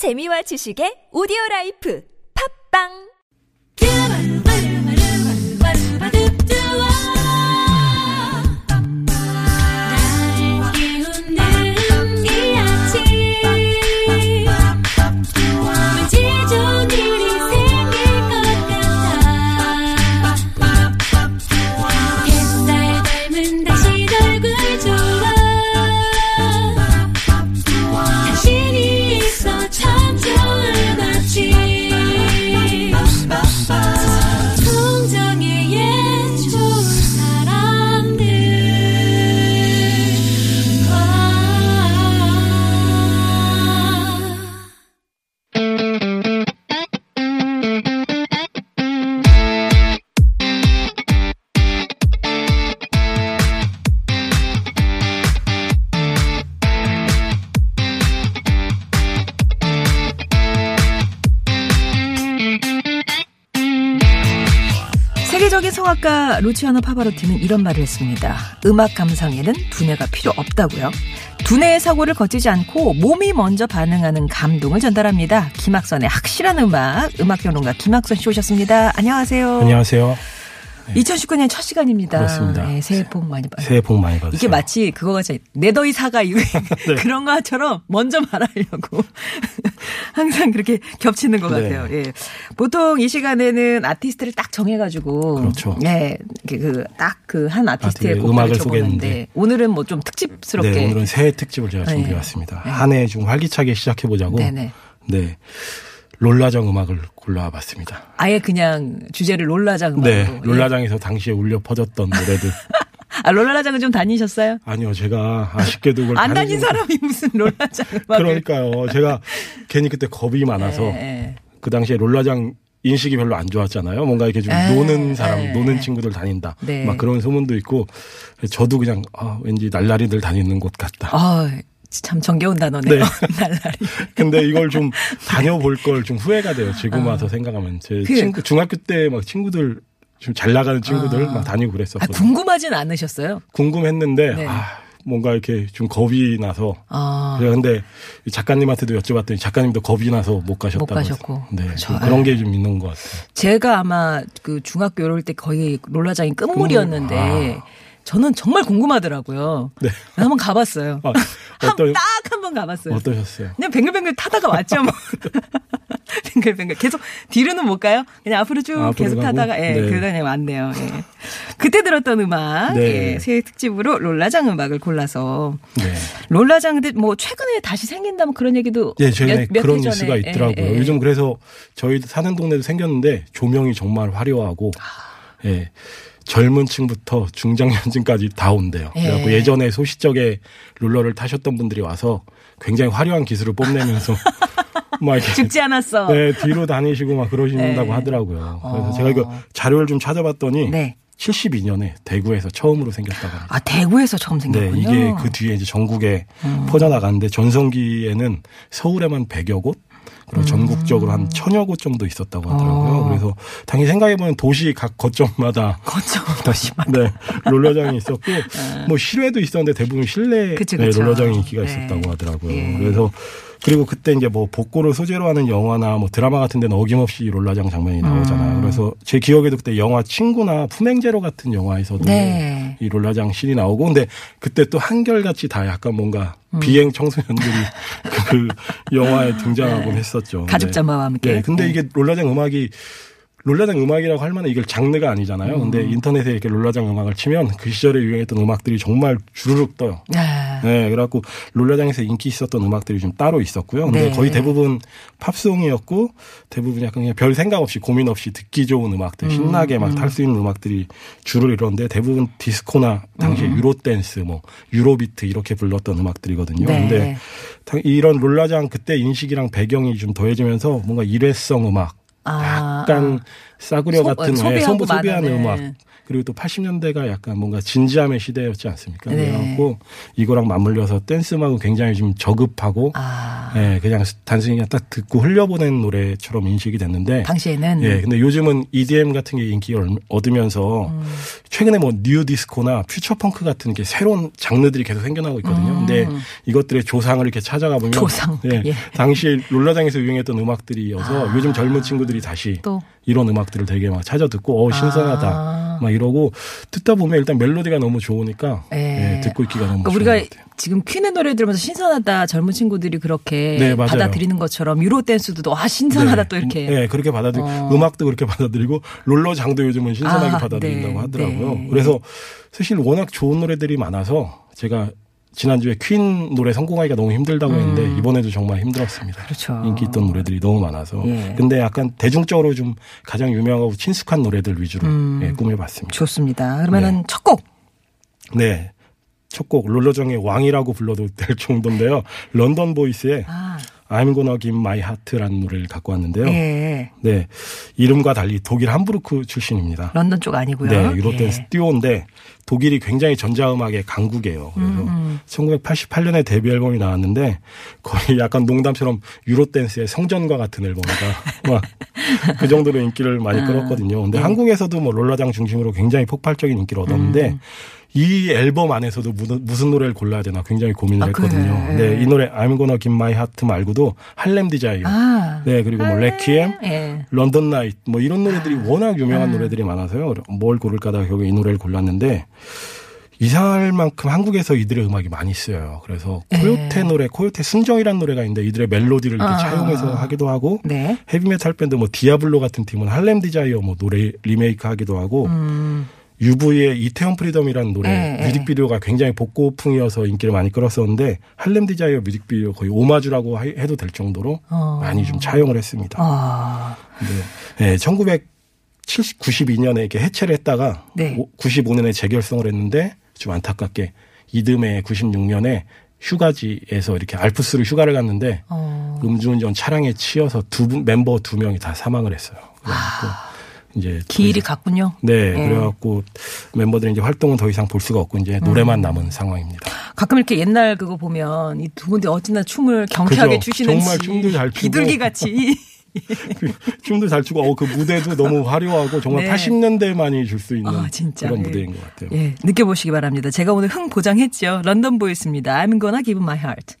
재미와 지식의 오디오 라이프. 팝빵 세계적인 성악가 루치아노 파바로티는 이런 말을 했습니다. 음악 감상에는 두뇌가 필요 없다고요. 두뇌의 사고를 거치지 않고 몸이 먼저 반응하는 감동을 전달합니다. 김학선의 확실한 음악, 음악평론가 김학선 씨 오셨습니다. 안녕하세요. 안녕하세요. 2019년 첫 시간입니다. 그렇습니다. 네, 새해 복 많이 받으세요. 새해 복 많이 받으세요. 이게 마치 그거 같이 내더이 사가 이거 네. 그런 것처럼 먼저 말하려고 항상 그렇게 겹치는 것 네. 같아요. 예. 보통 이 시간에는 아티스트를 딱 정해가지고 그렇죠. 예, 그딱 그 한 아티스트의 아티스트의 곡을 소개했는데. 오늘은 뭐 좀 특집스럽게 네, 오늘은 새해 특집을 제가 네. 준비해 왔습니다. 네. 한해 좀 활기차게 시작해 보자고. 네네. 네. 롤라정 음악을 골라와 봤습니다. 아예 그냥 주제를 롤라장 음악으로 네. 예. 롤라장에서 당시에 울려 퍼졌던 노래들. 아 롤라장은 좀 다니셨어요? 아니요, 제가 아쉽게도 그걸 안 다닌 사람이 무슨 롤라장 음악을 그러니까요. 제가 괜히 그때 겁이 많아서 예, 예. 그 당시에 롤라장 인식이 별로 안 좋았잖아요. 뭔가 이렇게 좀 에, 노는 사람, 에. 노는 친구들 다닌다. 네. 막 그런 소문도 있고 저도 그냥 아, 왠지 날라리들 다니는 곳 같다. 아, 참 정겨운 단어네요. 네. 날라리. 근데 이걸 좀 다녀볼 걸 좀 후회가 돼요. 지금 와서 생각하면 제 아. 그- 친구 중학교 때 막 친구들 좀 잘 나가는 친구들 아. 막 다니고 아, 그랬었거든요. 궁금하진 않으셨어요? 궁금했는데 네. 아 뭔가 이렇게 좀 겁이 나서 아. 이 작가님한테도 여쭤봤더니 작가님도 겁이 나서 못 가셨다고 못 가셨고. 네 그렇죠. 좀 그런 아. 게좀 있는 것 같아요. 제가 아마 그 중학교 이럴 때 거의 롤라장이 끝물이었는데 아. 저는 정말 궁금하더라고요. 네. 한번 가봤어요. 아, 한, 어떠- 딱한 번 가봤어요. 어떠셨어요? 그냥 뱅글뱅글 타다가 왔죠, 뭐. 뱅글뱅글. 계속, 뒤로는 못 가요? 그냥 앞으로 쭉 앞으로 계속 가고? 타다가, 예, 네. 그러다 그냥 왔네요. 예. 그때 들었던 음악, 네. 예, 새해 특집으로 롤라장 음악을 골라서. 네. 롤라장, 근데 뭐, 최근에 다시 생긴다면 그런 얘기도. 예, 최근에 몇- 그런 뉴스가 있더라고요. 예, 예. 요즘 그래서 저희 사는 동네도 생겼는데 조명이 정말 화려하고, 아. 예. 젊은 층부터 중장년층까지 다 온대요. 예. 그래갖고 예전에 소시적에 롤러를 타셨던 분들이 와서 굉장히 화려한 기술을 뽐내면서 막 이렇게 죽지 않았어. 네, 뒤로 다니시고 막 그러신다고 네. 하더라고요. 그래서 어. 제가 이거 자료를 좀 찾아봤더니 네. 72년에 대구에서 처음으로 생겼다고 합니다. 아, 대구에서 처음 네, 생겼군요. 음. 이게 그 뒤에 이제 전국에 퍼져나가는데 전성기에는 서울에만 100여 곳, 음. 그리고 전국적으로 한 천여 곳 정도 있었다고 하더라고요. 어. 그래서 당연히 생각해보면 도시 각 거점마다 거점 도시만. 네, 롤러장이 있었고, 뭐 실외도 있었는데 대부분 실내 네. 그쵸, 네. 롤러장이 인기가 네. 있었다고 하더라고요. 예. 그래서 그리고 그때 이제 뭐 복고를 소재로 하는 영화나 뭐 드라마 같은 데는 어김없이 롤러장 장면이 나오잖아요. 음. 그래서 제 기억에도 그때 영화 친구나 품행제로 같은 영화에서도 네. 이 롤러장 씬이 나오고 근데 그때 또 한결같이 다 약간 뭔가 음. 비행 청소년들이 그 영화에 등장하곤 했었죠. 가죽 네. 잠바와 함께. 네, 근데 네. 이게 롤러장 음악이 롤라장 음악이라고 할 만한 이걸 장르가 아니잖아요. 음. 근데 인터넷에 이렇게 롤라장 음악을 치면 그 시절에 유행했던 음악들이 정말 주르륵 떠요. 아, 네, 그래갖고 롤라장에서 인기 있었던 음악들이 좀 따로 있었고요. 근데 네. 거의 대부분 팝송이었고 대부분 약간 그냥 별 생각 없이 고민 없이 듣기 좋은 음악들, 신나게 막 탈수 있는 음악들이 주를 이뤘는데 대부분 디스코나 당시에 음. Euro dance, 뭐 Eurobeat 이렇게 불렀던 음악들이거든요. 네. 근데 당- 이런 롤라장 그때 인식이랑 배경이 좀 더해지면서 뭔가 일회성 음악, 아, 약간 싸구려 소- 같은 소비하고 예, 소비, 소비하는 음악 네. 그리고 또 80년대가 약간 뭔가 진지함의 시대였지 않습니까? 네. 그래갖고 이거랑 맞물려서 댄스 음악은 굉장히 좀 저급하고 아, 예, 그냥 단순히 그냥 딱 듣고 흘려보낸 노래처럼 인식이 됐는데 당시에는 예, 근데 요즘은 EDM 같은 게 인기를 얻- 얻으면서 음. 최근에 뭐 nu disco나 future funk 같은 게 새로운 장르들이 계속 생겨나고 있거든요. 근데 이것들의 조상을 이렇게 찾아가 보면 음. 조상. 예, 예. 당시 롤라장에서 유행했던 음악들이어서 요즘 젊은 친구들이 다시 또 이런 음악 들을 되게 막 찾아 듣고 어 신선하다 아. 막 이러고 듣다 보면 일단 멜로디가 너무 좋으니까 예. 예, 듣고 있기가 너무 그러니까 좋은 우리가 것 같아요. 지금 퀸의 노래 들으면서 신선하다 젊은 친구들이 그렇게 네. 받아들이는 것처럼 Euro dance도 와 신선하다 네. 또 이렇게 네, 그렇게 받아들이 어. 음악도 그렇게 받아들이고 롤러장도 요즘은 신선하게 아, 받아들인다고 네, 하더라고요. 네. 그래서 사실 워낙 좋은 노래들이 많아서 제가 지난주에 퀸 노래 성공하기가 너무 힘들다고 했는데 이번에도 정말 힘들었습니다. 음. 그렇죠. 인기 있던 노래들이 너무 많아서. 예. 근데 약간 대중적으로 좀 가장 유명하고 친숙한 노래들 위주로 음. 예, 꾸며봤습니다. 좋습니다. 그러면은 네. 첫 곡. 네. 첫 곡 롤러정의 왕이라고 불러도 될 정도인데요. 런던 보이스의 아, I'm Gonna Give My Heart라는 노래를 갖고 왔는데요. 예. 네. 이름과 달리 독일 함부르크 출신입니다. 런던 쪽 아니고요. 네, 유로 예. 댄스 듀오인데 독일이 굉장히 전자음악의 강국이에요. 그래서 음, 1988년에 데뷔 앨범이 나왔는데 거의 약간 농담처럼 유로 댄스의 성전과 같은 앨범이다. 그 정도로 인기를 많이 끌었거든요. 근데 네. 한국에서도 뭐 롤라장 중심으로 굉장히 폭발적인 인기를 얻었는데 음. 이 앨범 안에서도 무슨, 노래를 골라야 되나 굉장히 고민을 아, 했거든요. 그래. 네, 이 노래 I'm Gonna Give My Heart 말고도 Harlem Desire, 아. 네 그리고 뭐 Requiem, 예. London Nights 뭐 이런 노래들이 아. 워낙 유명한 노래들이 많아서요. 뭘 고를까 하다가 결국에 이 노래를 골랐는데 이상할 만큼 한국에서 이들의 음악이 많이 쓰여요. 그래서 예. 코요태 노래, 코요태 순정이라는 노래가 있는데 이들의 멜로디를 이렇게 아. 차용해서 하기도 하고 네. 헤비메탈 밴드 뭐 디아블로 같은 팀은 Harlem Desire 뭐 노래 리메이크 하기도 하고 음. UV의 이태원 Freedom이라는 노래 예, 예. 뮤직비디오가 굉장히 복고풍이어서 인기를 많이 끌었었는데 Harlem Desire 뮤직비디오 거의 오마주라고 하- 해도 될 정도로 어. 많이 좀 차용을 했습니다. 아. 네. 네, 1992년에 이렇게 해체를 했다가 네. 95년에 재결성을 했는데 좀 안타깝게 이듬해 96년에 휴가지에서 이렇게 알프스로 휴가를 갔는데 어. 음주운전 차량에 치여서 두 분, 멤버 두 명이 다 사망을 했어요. 그래갖고 이제 기일이 갔군요. 네, 예. 그래갖고 멤버들이 이제 활동은 더 이상 볼 수가 없고 이제 노래만 남은 상황입니다. 가끔 이렇게 옛날 그거 보면 이 두 분이 어찌나 춤을 경쾌하게 그죠. 추시는지 정말 춤도 잘 추고. 비둘기 같이 춤도 잘 추고 어, 그 무대도 너무 화려하고 정말 네. 80년대만이 줄 수 있는 아. 그런 예. 무대인 것 같아요. 예, 느껴보시기 바랍니다. 제가 오늘 흥 보장했죠. 런던 보이스입니다. I'm gonna give my heart.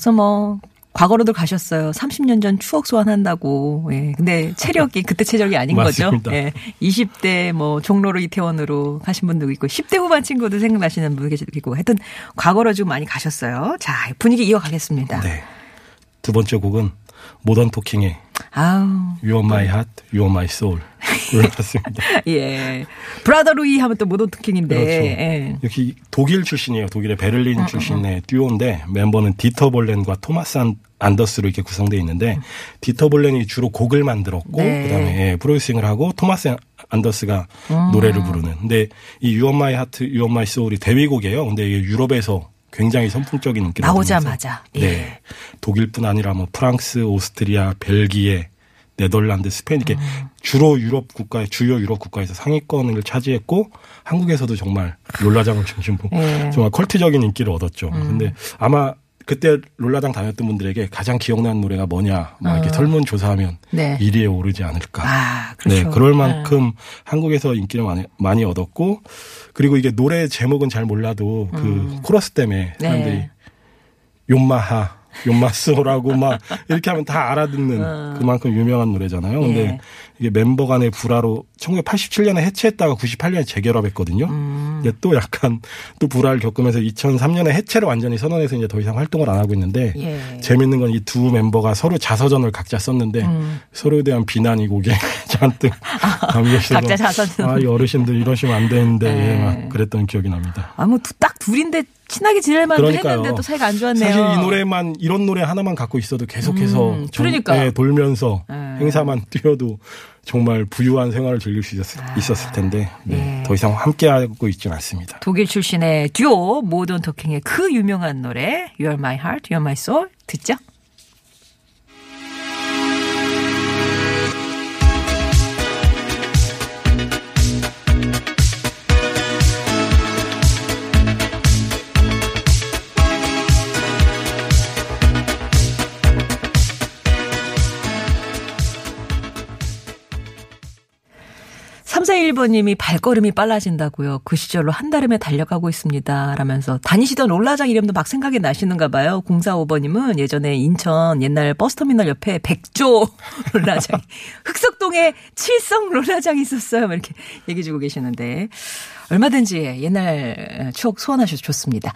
벌써 뭐 과거로도 가셨어요. 30년 전 추억 소환한다고. 예. 근데 체력이 그때 체력이 아닌 거죠. 맞습니다. 예. 20대 뭐 종로로 이태원으로 가신 분도 있고 10대 후반 친구들 생각나시는 분 계시도 있고 하여튼 과거로 좀 많이 가셨어요. 자, 분위기 이어가겠습니다. 네. 두 번째 곡은 모던 토킹의 아우. You are my heart, you are my soul. 골랐습니다. 예. 브라더 루이 하면 또 모던 토킹인데. 그렇죠. 예. 역시 독일 출신이에요. 독일의 베를린 출신의 듀오인데 멤버는 디터 볼렌과 토마스 안, 안더스로 이렇게 구성되어 있는데 디터 볼렌이 주로 곡을 만들었고 네. 그다음에 예, producing을 하고 토마스 안더스가 노래를 부르는. 근데 이 You are my heart, you are my soul이 데뷔곡이에요. 근데 이게 유럽에서 굉장히 선풍적인 인기를 나오자마자. 얻으면서 예. 네. 독일뿐 아니라 뭐 프랑스, 오스트리아, 벨기에, 네덜란드, 스페인 이렇게 음. 주로 유럽 국가 주요 유럽 국가에서 상위권을 차지했고 한국에서도 정말 롤라장을 중심으로 예. 정말 컬트적인 인기를 얻었죠. 음. 근데 아마 그때 롤라장 다녔던 분들에게 가장 기억나는 노래가 뭐냐 막 이렇게 어. 설문 조사하면 네. 1위에 오르지 않을까. 아, 그렇죠. 네, 그럴 만큼 한국에서 인기를 많이, 많이 얻었고, 그리고 이게 노래 제목은 잘 몰라도 그 코러스 때문에 사람들이 음. 네. 욕마하, 욕마스라고 막 이렇게 하면 다 알아듣는 그만큼 유명한 노래잖아요. 근데 어. 예. 이게 멤버 간의 불화로 1987년에 해체했다가 98년에 재결합했거든요. 음. 근데 또 약간 또 불화를 겪으면서 2003년에 해체를 완전히 선언해서 이제 더 이상 활동을 안 하고 있는데 예. 재밌는 건 이 두 멤버가 서로 자서전을 각자 썼는데 음. 서로에 대한 비난이 곡에 잔뜩 담겨 있어서 각자 자서전. 아, 이 어르신들 이러시면 안 되는데 네. 막 그랬던 기억이 납니다. 아, 뭐, 두- 딱 둘인데 친하게 지낼 만도. 했는데 또 사이가 안 좋았네요. 사실 이 노래만 이런 노래 하나만 갖고 있어도 계속해서 음, 전- 그러니까. 네, 돌면서 음. 행사만 뛰어도 정말 부유한 생활을 즐길 수 있었, 있었을 텐데 네, 네. 더 이상 함께하고 있지는 않습니다. 독일 출신의 듀오 모던 토킹의 그 유명한 노래 You're My Heart, You're My Soul 듣죠? 삼사일번님이 발걸음이 빨라진다고요. 그 시절로 한달음에 달려가고 있습니다. 라면서 다니시던 롤라장 이름도 막 생각이 나시는가 봐요. 045번님은 예전에 인천 옛날 버스터미널 옆에 백조 롤라장, 흑석동에 칠성 롤라장이 있었어요. 막 이렇게 얘기 주고 계시는데 얼마든지 옛날 추억 소환하셔서 좋습니다.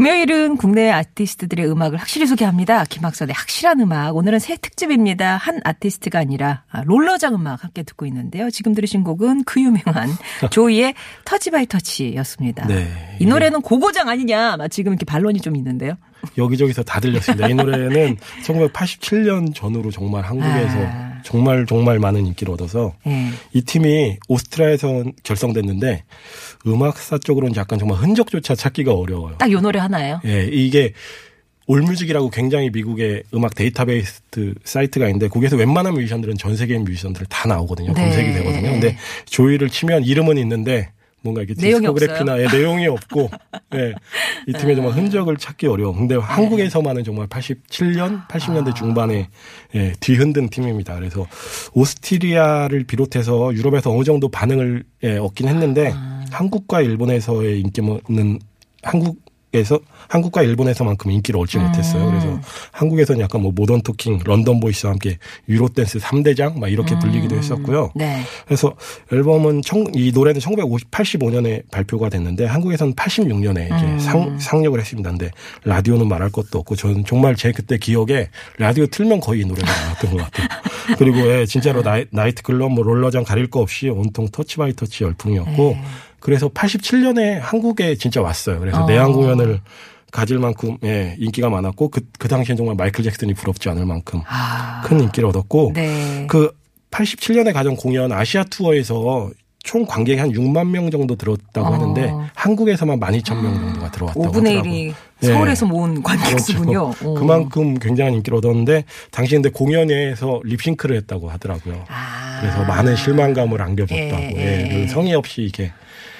금요일은 국내 아티스트들의 음악을 확실히 소개합니다. 김학선의 확실한 음악. 오늘은 새 특집입니다. 한 아티스트가 아니라 아, 롤러장 음악 함께 듣고 있는데요. 지금 들으신 곡은 그 유명한 조이의 Touch by Touch였습니다. 네. 이 노래는 고고장 아니냐. 막 지금 이렇게 반론이 좀 있는데요. 여기저기서 다 들렸습니다. 이 노래는 1987년 전후로 정말 한국에서 아. 정말 정말 많은 인기를 얻어서 예. 이 팀이 오스트리아에서 결성됐는데 음악사 쪽으로는 약간 정말 흔적조차 찾기가 어려워요. 딱 요 노래 하나예요. 예, 이게 올뮤직이라고 굉장히 미국의 음악 데이터베이스 사이트가 있는데 거기에서 웬만한 뮤지션들은 전 세계 뮤지션들 다 나오거든요. 네. 검색이 되거든요. 근데 조이를 치면 이름은 있는데 뭔가 이게 내용이 디스코그래피나 예, 내용이 없고 예, 이 팀의 정말 흔적을 찾기 어려워. 근데 네. 한국에서만은 정말 87년, 80년대 아. 중반에 예, 뒤흔든 팀입니다. 그래서 오스트리아를 비롯해서 유럽에서 어느 정도 반응을 예, 얻긴 했는데 아. 한국과 일본에서의 인기는 한국 에서 한국과 일본에서만큼 인기를 얻지 못했어요. 음. 그래서 한국에서는 약간 뭐 모던 토킹, 런던 보이스와 함께 Euro dance 3대장 막 이렇게 불리기도 했었고요. 네. 그래서 앨범은 청, 이 노래는 1985년에 발표가 됐는데 한국에서는 86년에 이제 음. 상, 상륙을 했습니다. 근데 라디오는 말할 것도 없고 저는 정말 제 그때 기억에 라디오 틀면 거의 이 노래가 나왔던 것 같아요. 그리고 예, 진짜로 나이, 나이트 클럽 뭐 롤러장 가릴 거 없이 온통 Touch by Touch 열풍이었고 네. 그래서 87년에 한국에 진짜 왔어요. 그래서 어. 내한 공연을 가질 만큼 예, 인기가 많았고 그, 그 당시엔 정말 마이클 잭슨이 부럽지 않을 만큼 아. 큰 인기를 얻었고 네. 그 87년에 가졌던 공연 아시아 투어에서 총 관객이 한 6만 명 정도 들었다고 어. 하는데 한국에서만 12,000명 정도가 들어왔다고 5분의 하더라고요. 1이 예. 서울에서 모은 관객 수군요. 어. 그만큼 굉장한 인기를 얻었는데 당시 근데 공연에서 립싱크를 했다고 하더라고요. 아. 그래서 많은 실망감을 안겨줬다고. 예, 예, 예. 그 성의 없이 이게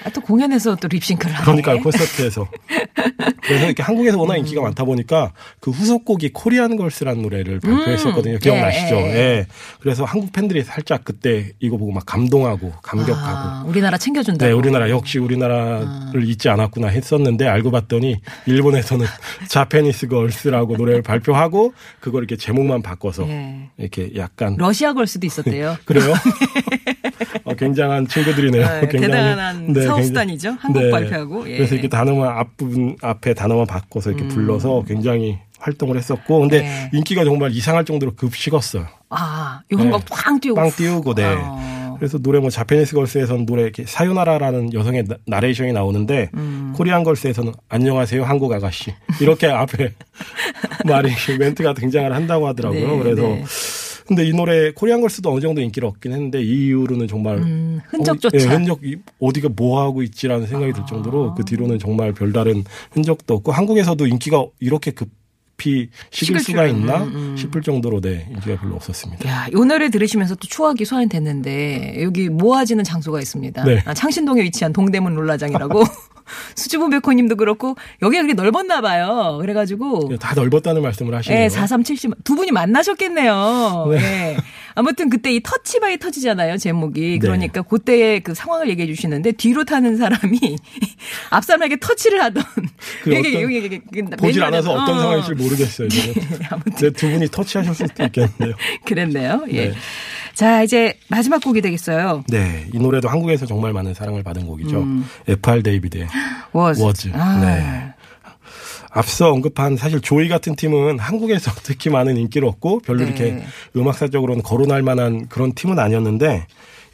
아, 또 공연에서 또 립싱크를 하네. 그러니까 콘서트에서 그래서 이렇게 한국에서 워낙 인기가 많다 보니까 그 후속곡이 코리안 걸스라는 노래를 발표했었거든요. 기억나시죠? 예, 예, 예. 그래서 한국 팬들이 살짝 그때 이거 보고 막 감동하고 감격하고 아, 우리나라 챙겨준다. 네, 우리나라 역시 우리나라를 잊지 않았구나 했었는데 알고 봤더니 일본에서 는 자페니스 걸스라고 노래를 발표하고 그걸 이렇게 제목만 바꿔서 예. 이렇게 약간 러시아 걸 수도 있었대요. 그래요? 어, 굉장한 친구들이네요. 네. 대단한 네, 사업수단이죠. 한국 발표하고. 예. 그래서 이렇게 단어만 앞부분 앞에 단어만 바꿔서 이렇게 불러서 굉장히 활동을 했었고, 근데 음. 네. 인기가 정말 이상할 정도로 급식었어요. 아, 한번 네. 빵 띄우고. 빵 띄우고, 네. 어. 그래서 노래 뭐 자페니스 걸스에서는 노래 이렇게 사요나라라는 여성의 나- 나레이션이 나오는데 음. 코리안 걸스에서는 안녕하세요 한국 아가씨 이렇게 앞에 말이 멘트가 등장을 한다고 하더라고요. 네, 그래서 네. 근데 이 노래 코리안 걸스도 어느 정도 인기를 얻긴 했는데 이 이후로는 정말 음, 흔적조차. 어, 예, 흔적 이- 어디가 뭐 하고 있지라는 생각이 들 정도로 그 뒤로는 정말 별다른 흔적도 없고 한국에서도 인기가 이렇게 급 히 식을 식을 수가 줄은, 있나 음, 음. 싶을 정도로 네 인기가 별로 없었습니다. 야, 이 노래 들으시면서 또 추억이 소환됐는데 여기 모아지는 장소가 있습니다. 네. 아, 창신동에 위치한 동대문 롤라장이라고 수주부 백호님도 그렇고 여기가 그렇게 넓었나 봐요. 그래가지고 다 넓었다는 말씀을 하시네요. 예, 4370. 두 분이 만나셨겠네요. 네. 예. 아무튼 그때 이 Touch by Touch잖아요, 제목이. 네. 그러니까 그때의 그 상황을 얘기해 주시는데 뒤로 타는 사람이 앞 사람에게 터치를 하던 그 어떤- 보질 않아서 어떤 상황일지 모르겠어요. 저는. 아무튼 근데 두 분이 터치하셨을 수도 있겠는데요. 그랬네요. 예. 네. 자, 이제 마지막 곡이 되겠어요. 네, 이 노래도 한국에서 정말 많은 사랑을 받은 곡이죠. 음. F.R. 데이비드의 Words. Words. 아. 네. 앞서 언급한 사실 조이 같은 팀은 한국에서 특히 많은 인기를 얻고 별로 네. 이렇게 음악사적으로는 거론할 만한 그런 팀은 아니었는데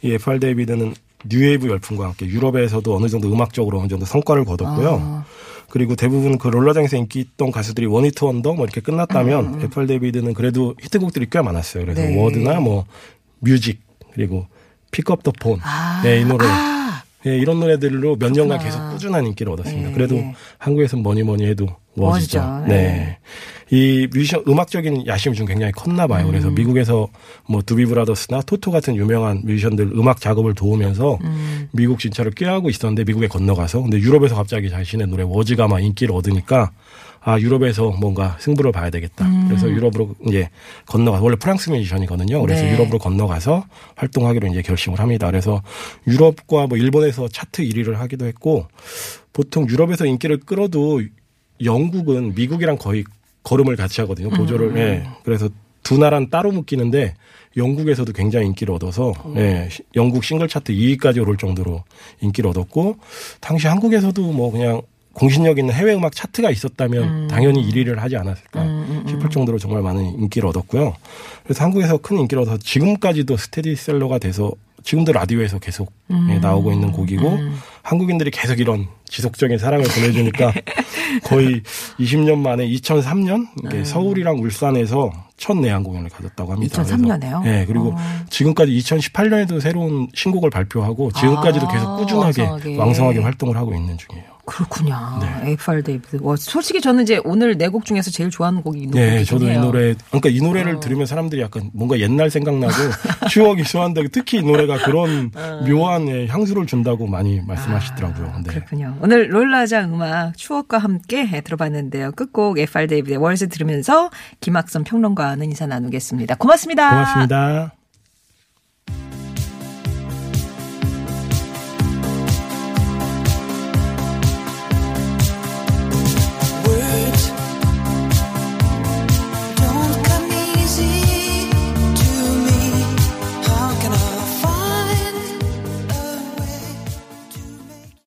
이 F.R. 데이비드는 뉴웨이브 열풍과 함께 유럽에서도 어느 정도 음악적으로 어느 정도 성과를 거뒀고요. 아. 그리고 대부분 그 롤러장에서 인기 있던 가수들이 one hit wonder 뭐 이렇게 끝났다면 F.R. 데이비드는 그래도 히트곡들이 꽤 많았어요. 그래서 음. 네. Words나 뭐 Music 그리고 Pick Up the Phone. 아. 네, 이 노래. 아. 예, 이런 노래들로 몇 년간. 계속 꾸준한 인기를 얻었습니다. 예, 그래도 예. 한국에서는 뭐니 뭐니 해도 워즈죠. 워즈죠. 네. 예. 이 뮤지션 음악적인 야심이 좀 굉장히 컸나 봐요. 음. 그래서 미국에서 뭐 두비 브라더스나 토토 같은 유명한 뮤지션들 음악 작업을 도우면서 음. 미국 진짜를 꾀하고 있었는데 미국에 건너가서 근데 유럽에서 갑자기 자신의 노래 워즈가 막 인기를 얻으니까 아 유럽에서 뭔가 승부를 봐야 되겠다. 음. 그래서 유럽으로 이제 건너가 원래 프랑스 뮤지션이거든요. 그래서 네. 유럽으로 건너가서 활동하기로 이제 결심을 합니다. 그래서 유럽과 뭐 일본에서 차트 1위를 하기도 했고 보통 유럽에서 인기를 끌어도 영국은 미국이랑 거의 걸음을 같이 하거든요. 보조를. 예. 그래서 두 나라는 따로 묶이는데 영국에서도 굉장히 인기를 얻어서 예, 시- 영국 싱글 차트 2위까지 오를 정도로 인기를 얻었고 당시 한국에서도 뭐 그냥 공신력 있는 해외 음악 차트가 있었다면 당연히 1위를 하지 않았을까 싶을 정도로 정말 많은 인기를 얻었고요. 그래서 한국에서 큰 인기를 얻어서 지금까지도 스테디셀러가 돼서 지금도 라디오에서 계속 예, 나오고 있는 곡이고 한국인들이 계속 이런 지속적인 사랑을 보내주니까 거의 20년 만에 2003년 이게 서울이랑 울산에서 첫 내한 공연을 가졌다고 합니다. 2003 년에요? 네, 그리고 어. 지금까지 2018년에도 새로운 신곡을 발표하고 지금까지도 아, 계속 꾸준하게 왕성하게. 왕성하게 활동을 하고 있는 중이에요. 그렇군요. 네. F.R. 데이비드. Words 솔직히 저는 이제 오늘 네 곡 중에서 제일 좋아하는 곡이 이 곡이긴 네, 저도 이 해요. 어. 노래, 그러니까 이 노래를 들으면 사람들이 약간 뭔가 옛날 생각나고 추억이 소환되고 특히 이 노래가 그런 묘한 예, 향수를 준다고 많이 말씀하시더라고요. 어. 아, 네. 그렇군요. 오늘 롤라장 음악 추억과 함께 들어봤는데요. 끝곡 에이팔 데이비드의 월즈 들으면서 김학선 평론가와는 인사 나누겠습니다. 고맙습니다. 고맙습니다.